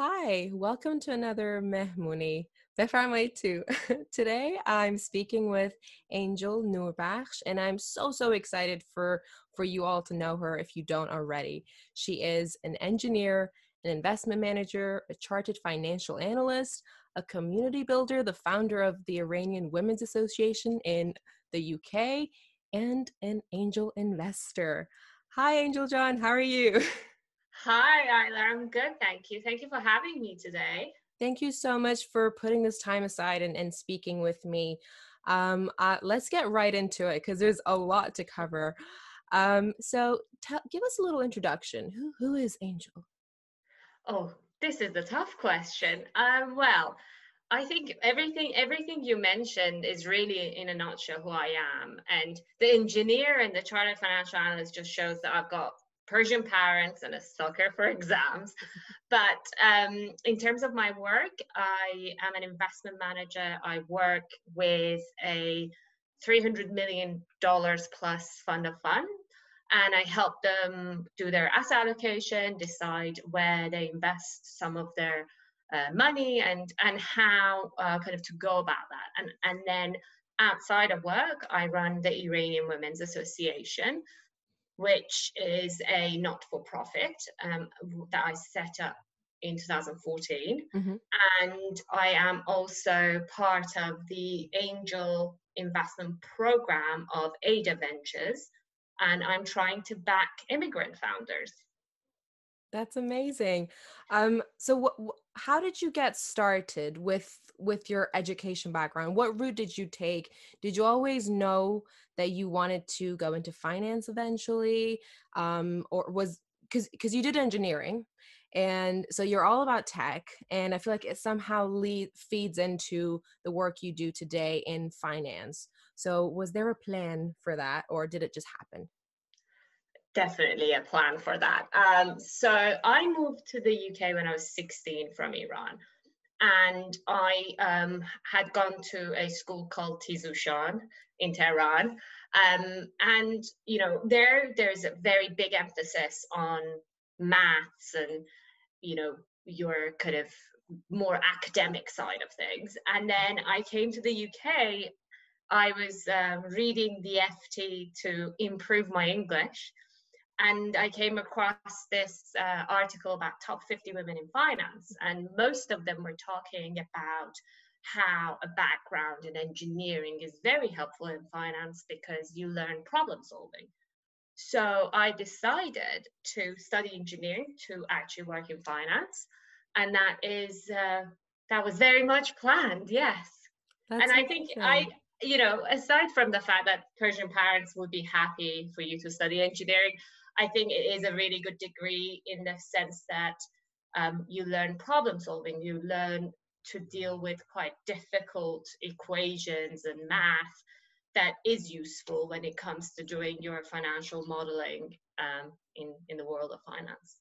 Hi, welcome to another Mehmouni. too. Today I'm speaking with Angel Noorbakhsh, and I'm so so excited for for you all to know her if you don't already. She is an engineer, an investment manager, a chartered financial analyst, a community builder, the founder of the Iranian Women's Association in the UK, and an angel investor. Hi, Angel John. How are you? Hi, Isla. I'm good. Thank you. Thank you for having me today. Thank you so much for putting this time aside and, and speaking with me. Um, uh, let's get right into it because there's a lot to cover. Um, so, t- give us a little introduction. Who who is Angel? Oh, this is a tough question. Um, well, I think everything everything you mentioned is really in a nutshell who I am. And the engineer and the chartered financial analyst just shows that I've got Persian parents and a sucker for exams. But um, in terms of my work, I am an investment manager. I work with a $300 million plus fund of fund. And I help them do their asset allocation, decide where they invest some of their uh, money and and how uh, kind of to go about that. And and then outside of work, I run the Iranian Women's Association, which is a not for profit um, that I set up in 2014. Mm-hmm. And I am also part of the angel investment program of Ada Ventures. And I'm trying to back immigrant founders. That's amazing. Um, so, wh- wh- how did you get started with with your education background? What route did you take? Did you always know that you wanted to go into finance eventually, um, or was because because you did engineering, and so you're all about tech, and I feel like it somehow lead, feeds into the work you do today in finance. So, was there a plan for that, or did it just happen? Definitely a plan for that. Um, so I moved to the UK when I was 16 from Iran. And I um, had gone to a school called Tiz Hushan in Tehran. Um, and, you know, there there's a very big emphasis on maths and, you know, your kind of more academic side of things. And then I came to the UK. I was um, reading the FT to improve my English and I came across this uh, article about top 50 women in finance, and most of them were talking about how a background in engineering is very helpful in finance because you learn problem solving. So I decided to study engineering to actually work in finance, and that is uh, that was very much planned. Yes, That's and I think I you know, aside from the fact that Persian parents would be happy for you to study engineering, I think it is a really good degree in the sense that um, you learn problem solving, you learn to deal with quite difficult equations and math that is useful when it comes to doing your financial modeling um, in, in the world of finance.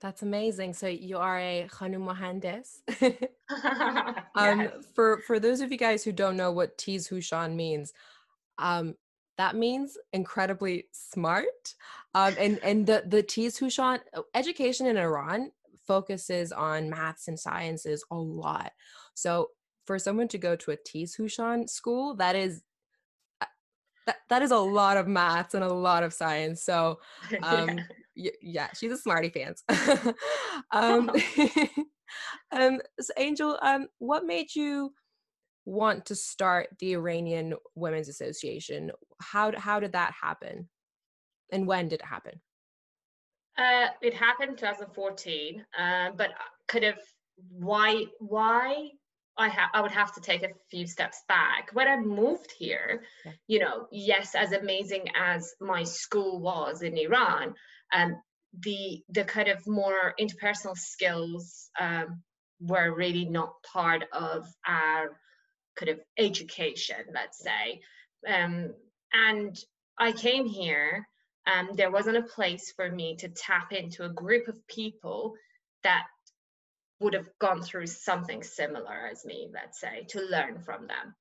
That's amazing. So you are a Khanum Mohandes. um, yes. For for those of you guys who don't know what Tiz Hushan means, um, that means incredibly smart. Um, and and the the Tiz Hushan uh, education in Iran focuses on maths and sciences a lot. So for someone to go to a Tiz Hushan school, that is uh, that, that is a lot of maths and a lot of science. So um, yeah. yeah, she's a smarty pants. um, um, so Angel, um, what made you want to start the Iranian Women's Association? How how did that happen, and when did it happen? Uh, it happened 2014, uh, but kind of why why I ha- I would have to take a few steps back. When I moved here, yeah. you know, yes, as amazing as my school was in Iran, um, the the kind of more interpersonal skills um, were really not part of our kind of education, let's say. Um, and I came here, and um, there wasn't a place for me to tap into a group of people that would have gone through something similar as me, let's say, to learn from them.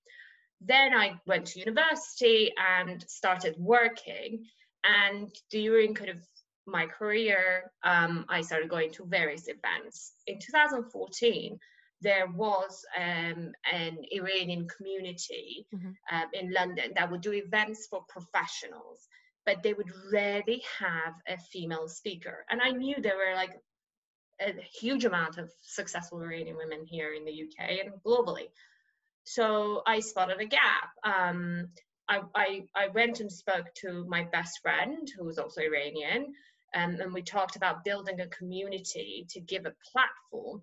Then I went to university and started working. And during kind of my career, um, I started going to various events. In 2014, there was um, an Iranian community mm-hmm. um, in London that would do events for professionals, but they would rarely have a female speaker. And I knew there were like a huge amount of successful Iranian women here in the UK and globally. So I spotted a gap. Um, I, I, I, went and spoke to my best friend, who was also Iranian, um, and we talked about building a community to give a platform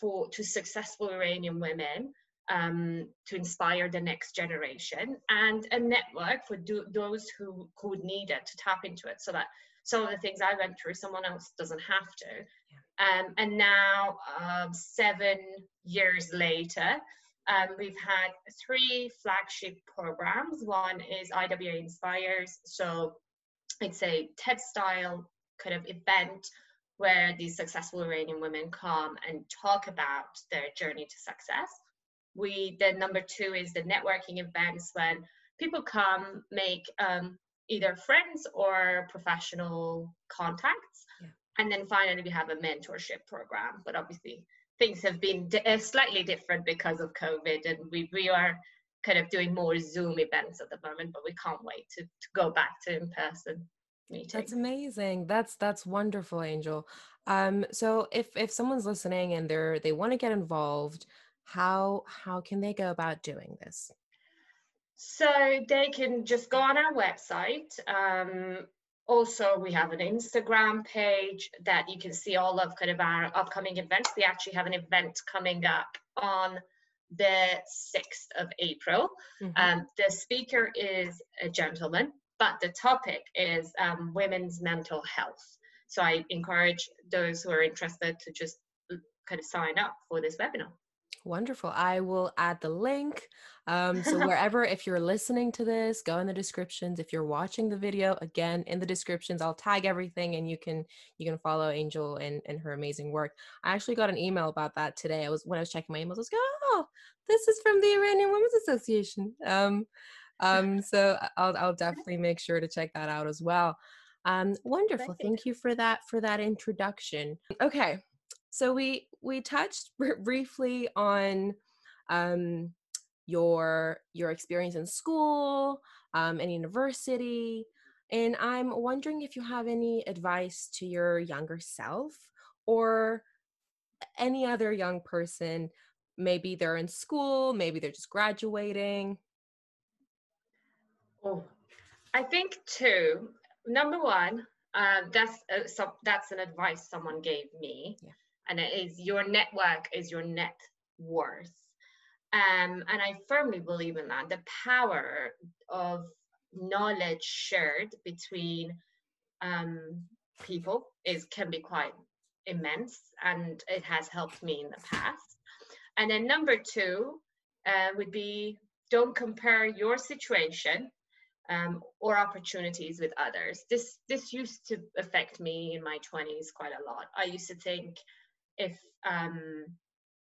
for to successful Iranian women um, to inspire the next generation and a network for do, those who, would need it to tap into it so that some of the things I went through, someone else doesn't have to. Yeah. Um, and now, um, seven years later, um, we've had three flagship programs. One is IWA Inspires. So it's a TED style kind of event where these successful Iranian women come and talk about their journey to success. We then number two is the networking events when people come make um, either friends or professional contacts. Yeah. And then finally, we have a mentorship program. But obviously, things have been di- uh, slightly different because of COVID, and we, we are kind of doing more Zoom events at the moment, but we can't wait to, to go back to in person meeting. That's amazing. That's that's wonderful, Angel. Um, so if if someone's listening and they're they want to get involved, how how can they go about doing this? So they can just go on our website. Um, also, we have an Instagram page that you can see all of kind of our upcoming events. We actually have an event coming up on the 6th of April. Mm-hmm. Um, the speaker is a gentleman, but the topic is um, women's mental health. So I encourage those who are interested to just kind of sign up for this webinar. Wonderful. I will add the link. Um, so wherever, if you're listening to this, go in the descriptions. If you're watching the video, again in the descriptions, I'll tag everything, and you can you can follow Angel and and her amazing work. I actually got an email about that today. I was when I was checking my emails. I was like, oh, this is from the Iranian Women's Association. Um, um, so I'll I'll definitely make sure to check that out as well. Um, wonderful. Thank you for that for that introduction. Okay, so we we touched briefly on um, your your experience in school um, and university and i'm wondering if you have any advice to your younger self or any other young person maybe they're in school maybe they're just graduating oh i think two number one uh, that's uh, so that's an advice someone gave me yeah and it is your network is your net worth. Um, and I firmly believe in that. The power of knowledge shared between um, people is can be quite immense, and it has helped me in the past. And then number two uh, would be don't compare your situation um, or opportunities with others. This this used to affect me in my 20s quite a lot. I used to think if um,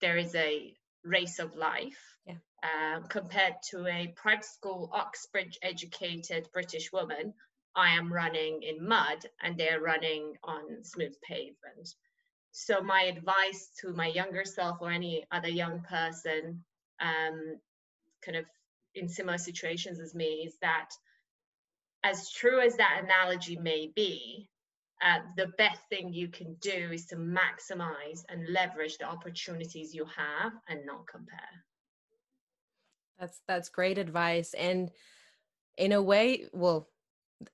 there is a race of life yeah. uh, compared to a private school Oxbridge educated British woman, I am running in mud and they're running on smooth pavement. So my advice to my younger self or any other young person, um, kind of in similar situations as me, is that as true as that analogy may be, uh, the best thing you can do is to maximize and leverage the opportunities you have and not compare. That's that's great advice. And in a way well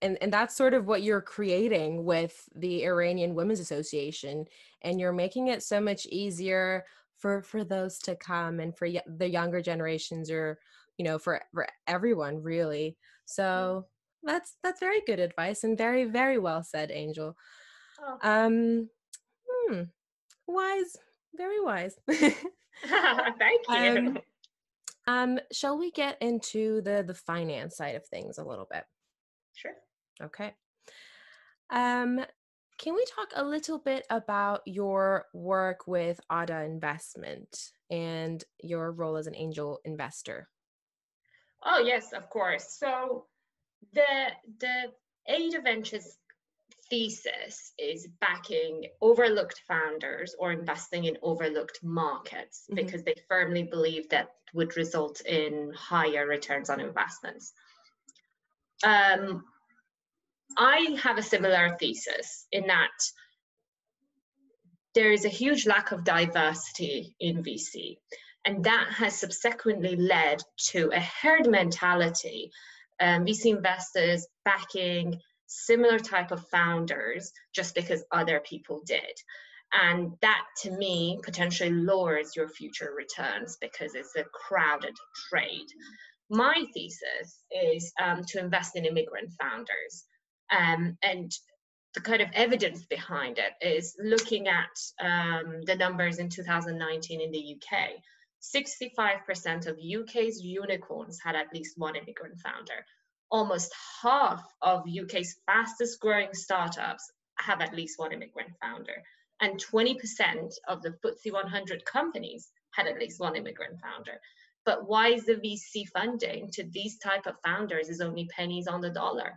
and and that's sort of what you're creating with the Iranian Women's Association and you're making it so much easier for for those to come and for y- the younger generations or you know for for everyone really. So that's that's very good advice and very very well said angel oh. um hmm, wise very wise thank you um, um shall we get into the the finance side of things a little bit sure okay um can we talk a little bit about your work with Ada Investment and your role as an angel investor? Oh, yes, of course. So the the Ada Ventures thesis is backing overlooked founders or investing in overlooked markets mm-hmm. because they firmly believe that would result in higher returns on investments. Um, I have a similar thesis in that there is a huge lack of diversity in VC, and that has subsequently led to a herd mentality. Um, VC investors backing similar type of founders just because other people did. And that to me potentially lowers your future returns because it's a crowded trade. My thesis is um, to invest in immigrant founders. Um, and the kind of evidence behind it is looking at um, the numbers in 2019 in the UK. 65% of UK's unicorns had at least one immigrant founder almost half of UK's fastest growing startups have at least one immigrant founder. And 20% of the FTSE 100 companies had at least one immigrant founder. But why is the VC funding to these type of founders is only pennies on the dollar?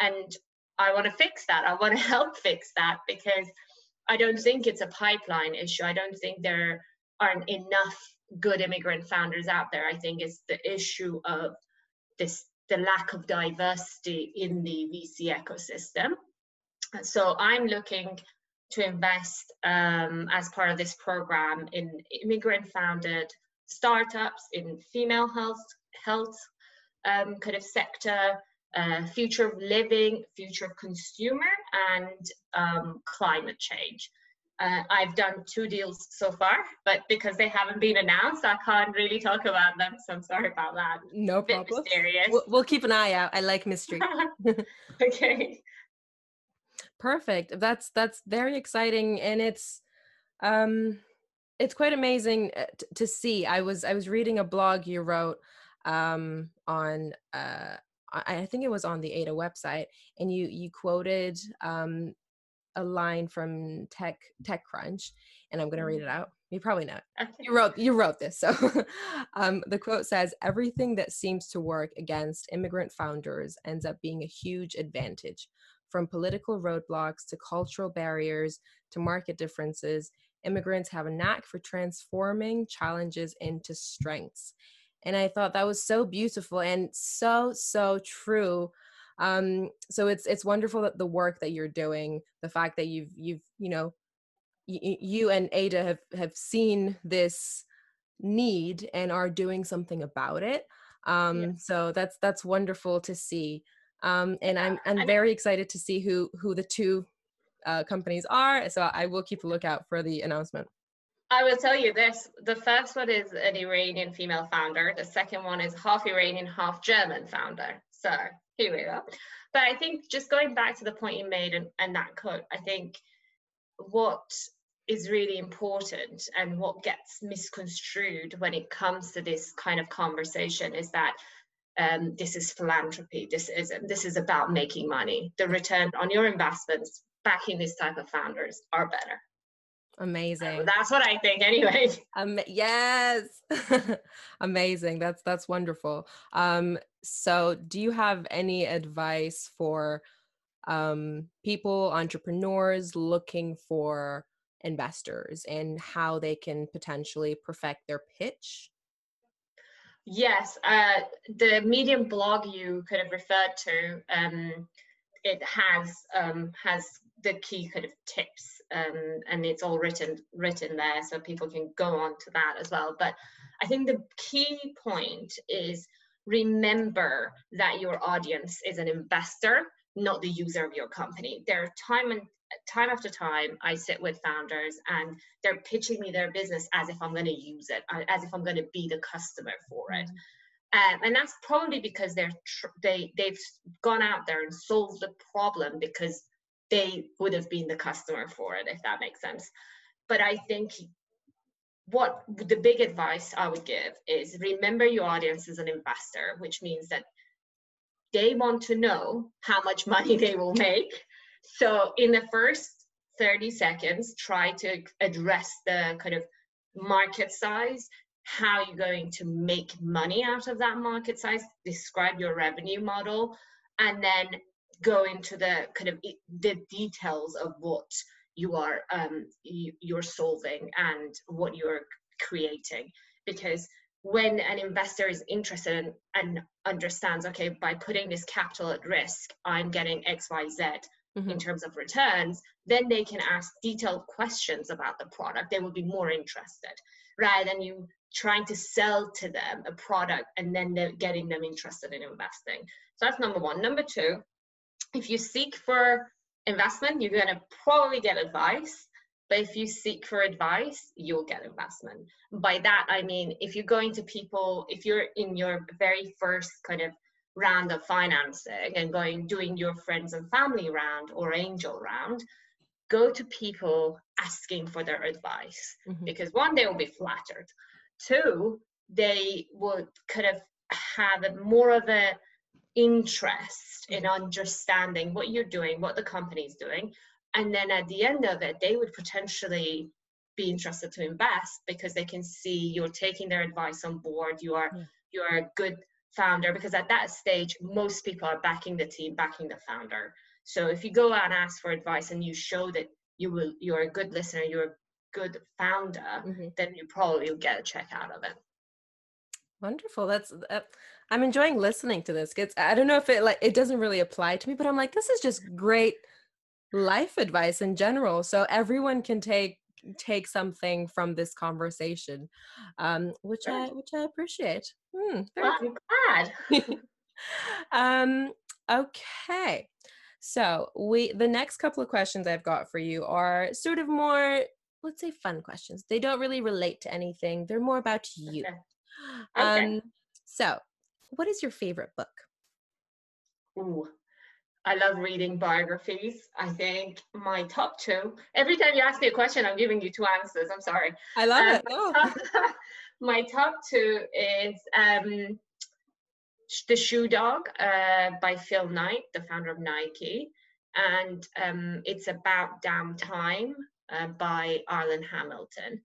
And I want to fix that. I want to help fix that because I don't think it's a pipeline issue. I don't think there aren't enough good immigrant founders out there. I think it's the issue of this the lack of diversity in the VC ecosystem. So I'm looking to invest um, as part of this program in immigrant founded startups in female health, health um, kind of sector, uh, future of living, future of consumer, and um, climate change. Uh, I've done two deals so far, but because they haven't been announced, I can't really talk about them. So I'm sorry about that. No problem. We'll, we'll, keep an eye out. I like mystery. okay. Perfect. That's that's very exciting, and it's um, it's quite amazing uh, t- to see. I was I was reading a blog you wrote um on uh I think it was on the Ada website, and you you quoted um, a line from Tech TechCrunch, and I'm going to read mm-hmm. it out. You probably know it. You wrote you wrote this. So um, the quote says, "Everything that seems to work against immigrant founders ends up being a huge advantage." From political roadblocks to cultural barriers to market differences, immigrants have a knack for transforming challenges into strengths. And I thought that was so beautiful and so, so true um so it's it's wonderful that the work that you're doing the fact that you've you've you know y- you and ada have have seen this need and are doing something about it um yeah. so that's that's wonderful to see um and i'm i'm very excited to see who who the two uh, companies are so i will keep a lookout for the announcement I will tell you this. The first one is an Iranian female founder. The second one is half Iranian, half German founder. So here we go. But I think just going back to the point you made and, and that quote, I think what is really important and what gets misconstrued when it comes to this kind of conversation is that um, this is philanthropy. This is this is about making money. The return on your investments backing these type of founders are better. Amazing. that's what I think anyway. Um, yes. Amazing. That's that's wonderful. Um, so do you have any advice for um, people, entrepreneurs looking for investors and how they can potentially perfect their pitch? Yes, uh, the Medium blog you kind of referred to, um, it has um, has the key kind of tips um, and it's all written written there so people can go on to that as well but i think the key point is remember that your audience is an investor not the user of your company there are time and time after time i sit with founders and they're pitching me their business as if i'm going to use it uh, as if i'm going to be the customer for it mm-hmm. Um, and that's probably because they're tr- they they've gone out there and solved the problem because they would have been the customer for it, if that makes sense. But I think what the big advice I would give is remember your audience is an investor, which means that they want to know how much money they will make. So in the first 30 seconds, try to address the kind of market size, how you're going to make money out of that market size, describe your revenue model, and then go into the kind of the details of what you are um, you, you're solving and what you're creating. Because when an investor is interested in, and understands okay by putting this capital at risk i'm getting xyz mm-hmm. in terms of returns then they can ask detailed questions about the product. They will be more interested rather than you trying to sell to them a product and then they're getting them interested in investing. So that's number one. Number two if you seek for investment you're going to probably get advice but if you seek for advice, you'll get investment. By that, I mean, if you're going to people, if you're in your very first kind of round of financing and going doing your friends and family round or angel round, go to people asking for their advice mm-hmm. because one, they will be flattered. Two, they will kind of have more of a interest in understanding what you're doing, what the company's doing, and then at the end of it they would potentially be interested to invest because they can see you're taking their advice on board you are yeah. you're a good founder because at that stage most people are backing the team backing the founder so if you go out and ask for advice and you show that you will you're a good listener you're a good founder mm-hmm. then you probably will get a check out of it wonderful that's uh, i'm enjoying listening to this it's i don't know if it like it doesn't really apply to me but i'm like this is just great life advice in general so everyone can take take something from this conversation um which i which i appreciate. Hmm, well, i'm glad. um okay so we the next couple of questions i've got for you are sort of more let's say fun questions. They don't really relate to anything they're more about you. Okay. Okay. um so what is your favorite book Ooh, I love reading biographies. I think my top two, every time you ask me a question, I'm giving you two answers. I'm sorry. I love um, it. Oh. my top two is um, The Shoe Dog uh, by Phil Knight, the founder of Nike. And um, it's about Damn Time uh, by Arlan Hamilton.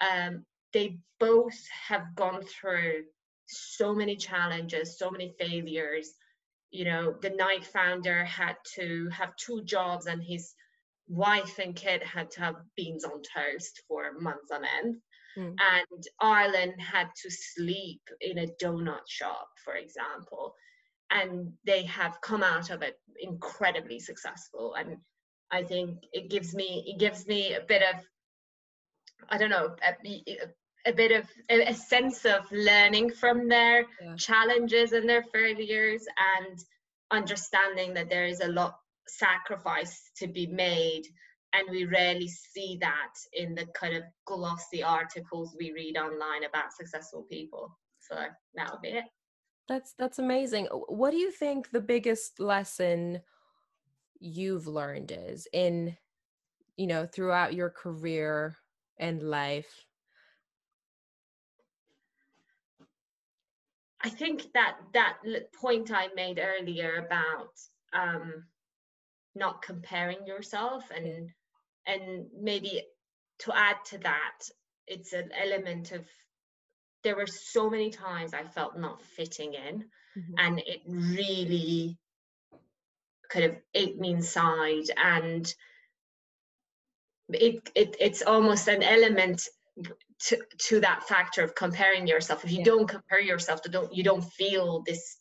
Um, they both have gone through so many challenges, so many failures. You know the Nike founder had to have two jobs and his wife and kid had to have beans on toast for months on end. Mm. and Arlan had to sleep in a donut shop for example. And they have come out of it incredibly successful. And i think it gives me it gives me a bit of i don't know a, a bit of a, a sense of learning from their yeah. challenges and their failures and understanding that there is a lot sacrifice to be made. And we rarely see that in the kind of glossy articles we read online about successful people. So that would be it. That's that's amazing. What do you think the biggest lesson you've learned is in you know throughout your career and life I think that that point I made earlier about um, not comparing yourself and and maybe to add to that, it's an element of there were so many times I felt not fitting in, mm-hmm. and it really kind of ate me inside and it, it it's almost an element to to that factor of comparing yourself if you yeah. don't compare yourself to don't you don't feel this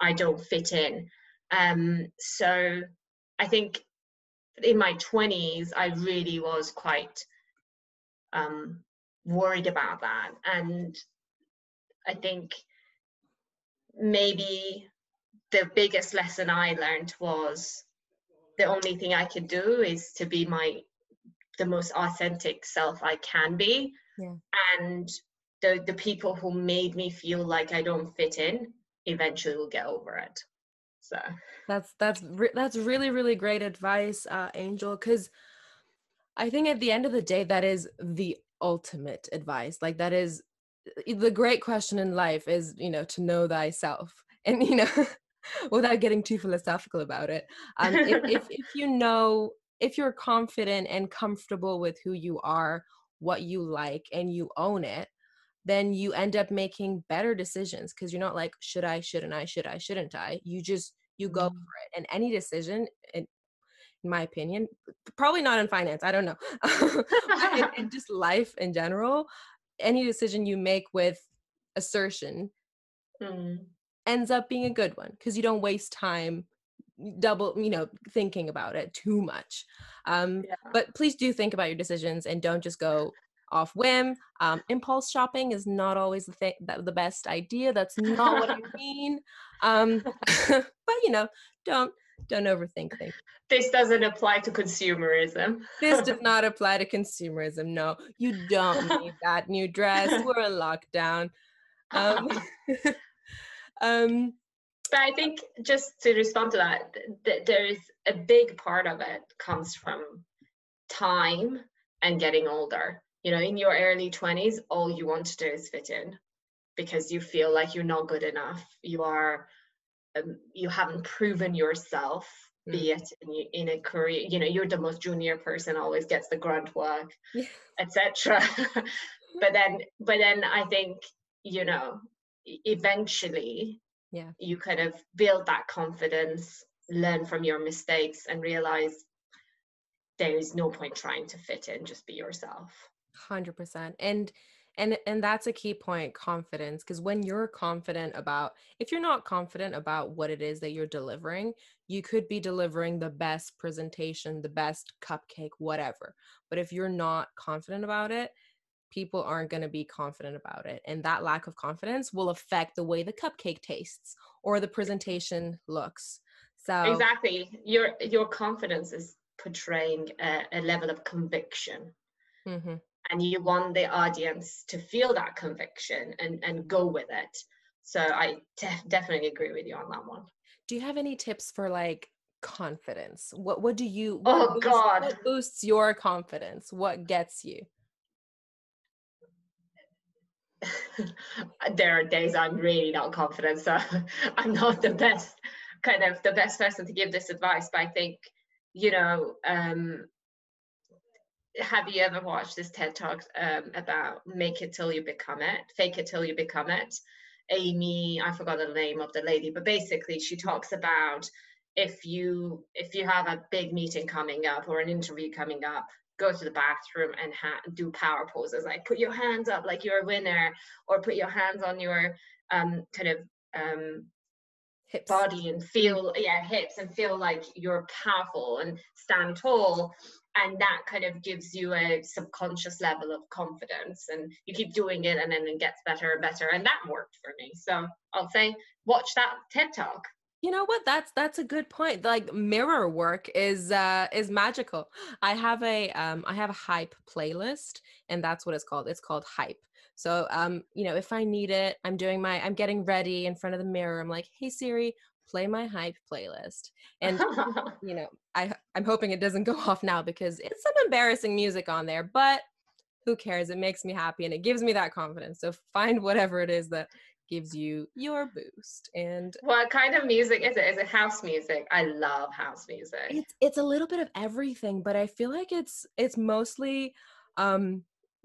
i don't fit in um so i think in my 20s i really was quite um worried about that and i think maybe the biggest lesson i learned was the only thing i could do is to be my the most authentic self I can be. Yeah. And the the people who made me feel like I don't fit in eventually will get over it. So that's that's re- that's really really great advice, uh, Angel. Because I think at the end of the day, that is the ultimate advice. Like that is the great question in life is you know to know thyself, and you know. without getting too philosophical about it um, if, if, if you know if you're confident and comfortable with who you are, what you like, and you own it, then you end up making better decisions because you're not like, should I, shouldn't I, should I, shouldn't I? You just you go mm. for it and any decision in, in my opinion probably not in finance i don't know in, in just life in general any decision you make with assertion mm. ends up being a good one because you don't waste time double you know thinking about it too much. Um yeah. but please do think about your decisions and don't just go off whim. Um impulse shopping is not always the thing the best idea. That's not what i mean. Um but you know don't don't overthink things. This doesn't apply to consumerism. This does not apply to consumerism no. You don't need that new dress. We're in lockdown. Um um but I think just to respond to that, th- there is a big part of it comes from time and getting older. You know, in your early 20s, all you want to do is fit in because you feel like you're not good enough. You are, um, you haven't proven yourself, mm. be it in, in, a career, you know, you're the most junior person, always gets the grunt work, etc. but then, but then I think, you know, eventually yeah. you kind of build that confidence learn from your mistakes and realize there is no point trying to fit in just be yourself. 100% and and and that's a key point confidence because when you're confident about if you're not confident about what it is that you're delivering you could be delivering the best presentation the best cupcake whatever. But if you're not confident about it people aren't going to be confident about it and that lack of confidence will affect the way the cupcake tastes or the presentation looks. So exactly your your confidence is portraying a, a level of conviction. Mm-hmm. and you want the audience to feel that conviction and and go with it. So I definitely agree with you on that one. Do you have any tips for like confidence? What what do you what oh boosts, god. what boosts your confidence? What gets you there are days I'm really not confident, so I'm not the best kind of the best person to give this advice. But I think, you know, um, have you ever watched this TED talk um, about make it till you become it, fake it till you become it? Amy, I forgot the name of the lady, but basically she talks about if you if you have a big meeting coming up or an interview coming up go to the bathroom and ha- do power poses like put your hands up like you're a winner or put your hands on your um, kind of um, hips. body and feel yeah hips and feel like you're powerful and stand tall. And that kind of gives you a subconscious level of confidence and you keep doing it and then it gets better and better. And that worked for me. So i'll say watch that ted talk you know what? That's that's a good point. Like mirror work is uh is magical. I have a um I have a hype playlist and that's what it's called. It's called hype. So um you know, if I need it, I'm doing my I'm getting ready in front of the mirror. I'm like, "Hey Siri, play my hype playlist." And you know, I I'm hoping it doesn't go off now because it's some embarrassing music on there, but who cares? It makes me happy and it gives me that confidence. So find whatever it is that gives you your boost. And what kind of music is it? Is it house music? I love house music. It's it's a little bit of everything, but I feel like it's it's mostly um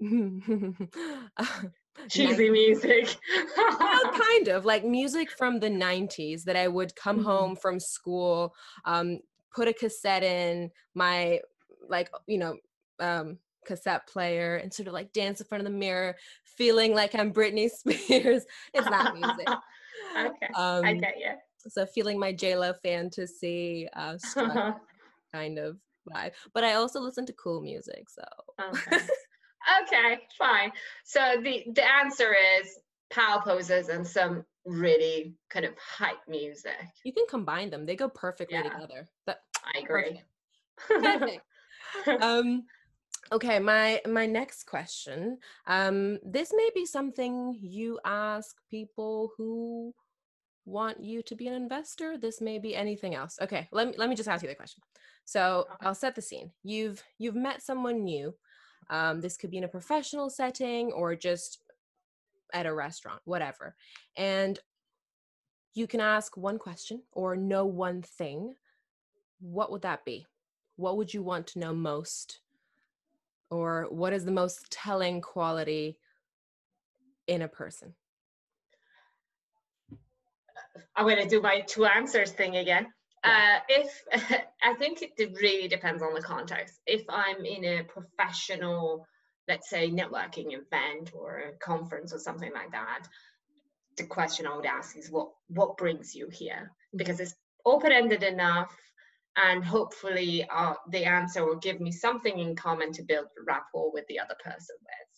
cheesy music. well, kind of like music from the 90s that I would come mm-hmm. home from school, um, put a cassette in my like you know um cassette player and sort of like dance in front of the mirror, feeling like I'm Britney Spears. it's not music. okay, um, I get you. So feeling my J Lo fantasy uh, kind of vibe, but I also listen to cool music. So okay. okay, fine. So the the answer is power poses and some really kind of hype music. You can combine them; they go perfectly yeah. together. But I agree. Perfect. perfect. um, Okay, my my next question. Um, this may be something you ask people who want you to be an investor. This may be anything else. Okay, let me let me just ask you the question. So I'll set the scene. You've you've met someone new. Um, this could be in a professional setting or just at a restaurant, whatever. And you can ask one question or know one thing. What would that be? What would you want to know most or what is the most telling quality in a person I'm going to do my two answers thing again. Uh, if I think it really depends on the context. If I'm in a professional, let's say, networking event or a conference or something like that, the question I would ask is what what brings you here? Because it's open ended enough, and hopefully uh, the answer will give me something in common to build rapport with the other person with.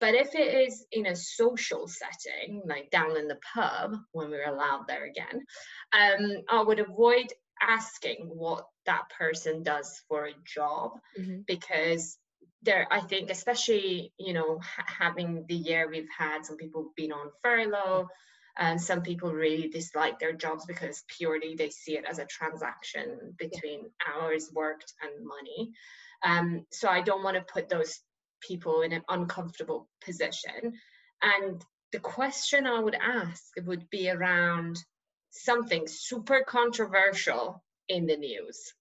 But if it is in a social setting, like down in the pub, when we're allowed there again, um, I would avoid asking what that person does for a job mm-hmm. because there i think especially you know ha- having the year we've had some people have been on furlough and some people really dislike their jobs because purely they see it as a transaction between yeah. hours worked and money um, so i don't want to put those people in an uncomfortable position. And the question I would ask would be around something super controversial in the news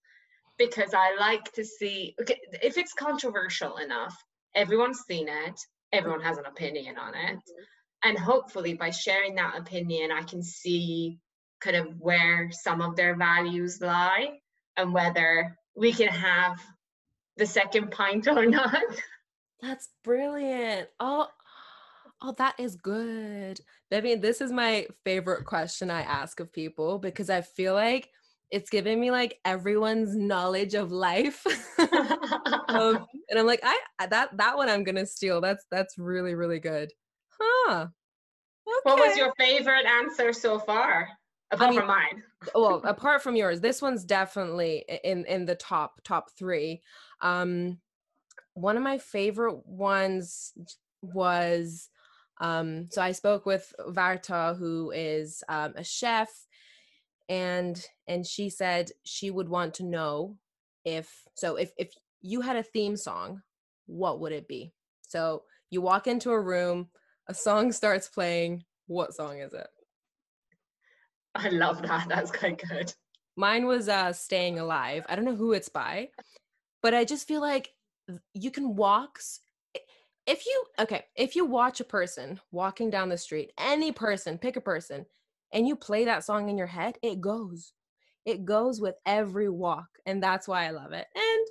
because I like to see okay, if it's controversial enough, everyone's seen it, everyone has an opinion on it. Mm-hmm. And hopefully, by sharing that opinion, I can see kind of where some of their values lie and whether we can have the second pint or not. That's brilliant. Oh, oh, that is good. Baby, this is my favorite question I ask of people because I feel like it's giving me like everyone's knowledge of life. um, and I'm like, I that that one I'm gonna steal. That's that's really, really good. Huh. Okay. What was your favorite answer so far? Apart I mean, from mine. well, apart from yours, this one's definitely in in the top top three. Um one of my favorite ones was um, so I spoke with Varta, who is um, a chef, and and she said she would want to know if so if if you had a theme song, what would it be? So you walk into a room, a song starts playing. What song is it? I love that. That's quite good. Mine was uh Staying Alive. I don't know who it's by, but I just feel like you can walk if you okay if you watch a person walking down the street any person pick a person and you play that song in your head it goes it goes with every walk and that's why i love it and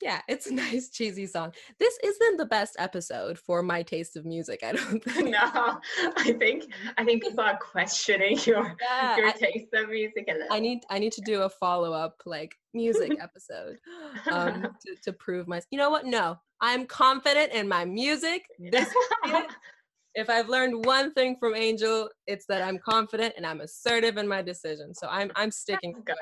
yeah, it's a nice cheesy song. This isn't the best episode for my taste of music. I don't think. No, I think I think people are questioning your yeah, your I, taste of music. A little. I need I need to do a follow up like music episode um, to, to prove my. You know what? No, I'm confident in my music. This if I've learned one thing from Angel, it's that I'm confident and I'm assertive in my decision. So I'm I'm sticking. Good.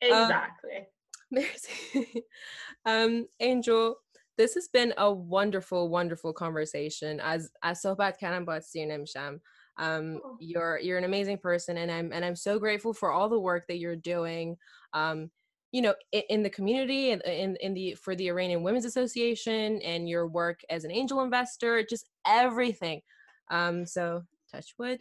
Exactly. Um, Merci. um, Angel, this has been a wonderful, wonderful conversation. As as sohbat kanambat sinimsham. Um, oh. you're you're an amazing person, and I'm and I'm so grateful for all the work that you're doing. Um, you know, in, the community and in, in the for the Iranian Women's Association, and your work as an angel investor, just everything. Um, so touch wood.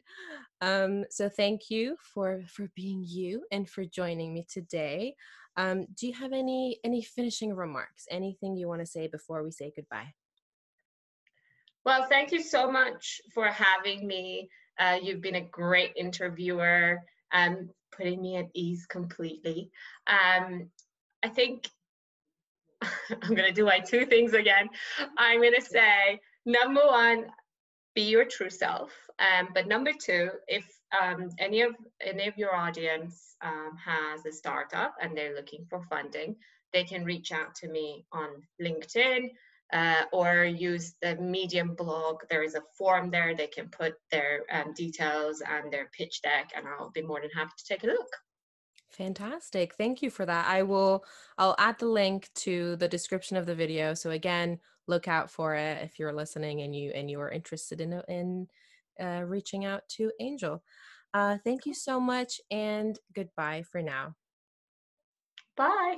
Um, so thank you for for being you and for joining me today. Um, do you have any any finishing remarks? Anything you want to say before we say goodbye? Well, thank you so much for having me. Uh, you've been a great interviewer, um, putting me at ease completely. Um, I think I'm going to do my two things again. I'm going to say number one, be your true self. Um, but number two, if um, any of any of your audience um, has a startup and they're looking for funding, they can reach out to me on LinkedIn uh, or use the Medium blog. There is a form there. They can put their um, details and their pitch deck, and I'll be more than happy to take a look. Fantastic. Thank you for that. I will I'll add the link to the description of the video. So again, look out for it if you're listening and you and you are interested in in uh, reaching out to Angel. Uh, thank you so much and goodbye for now. Bye.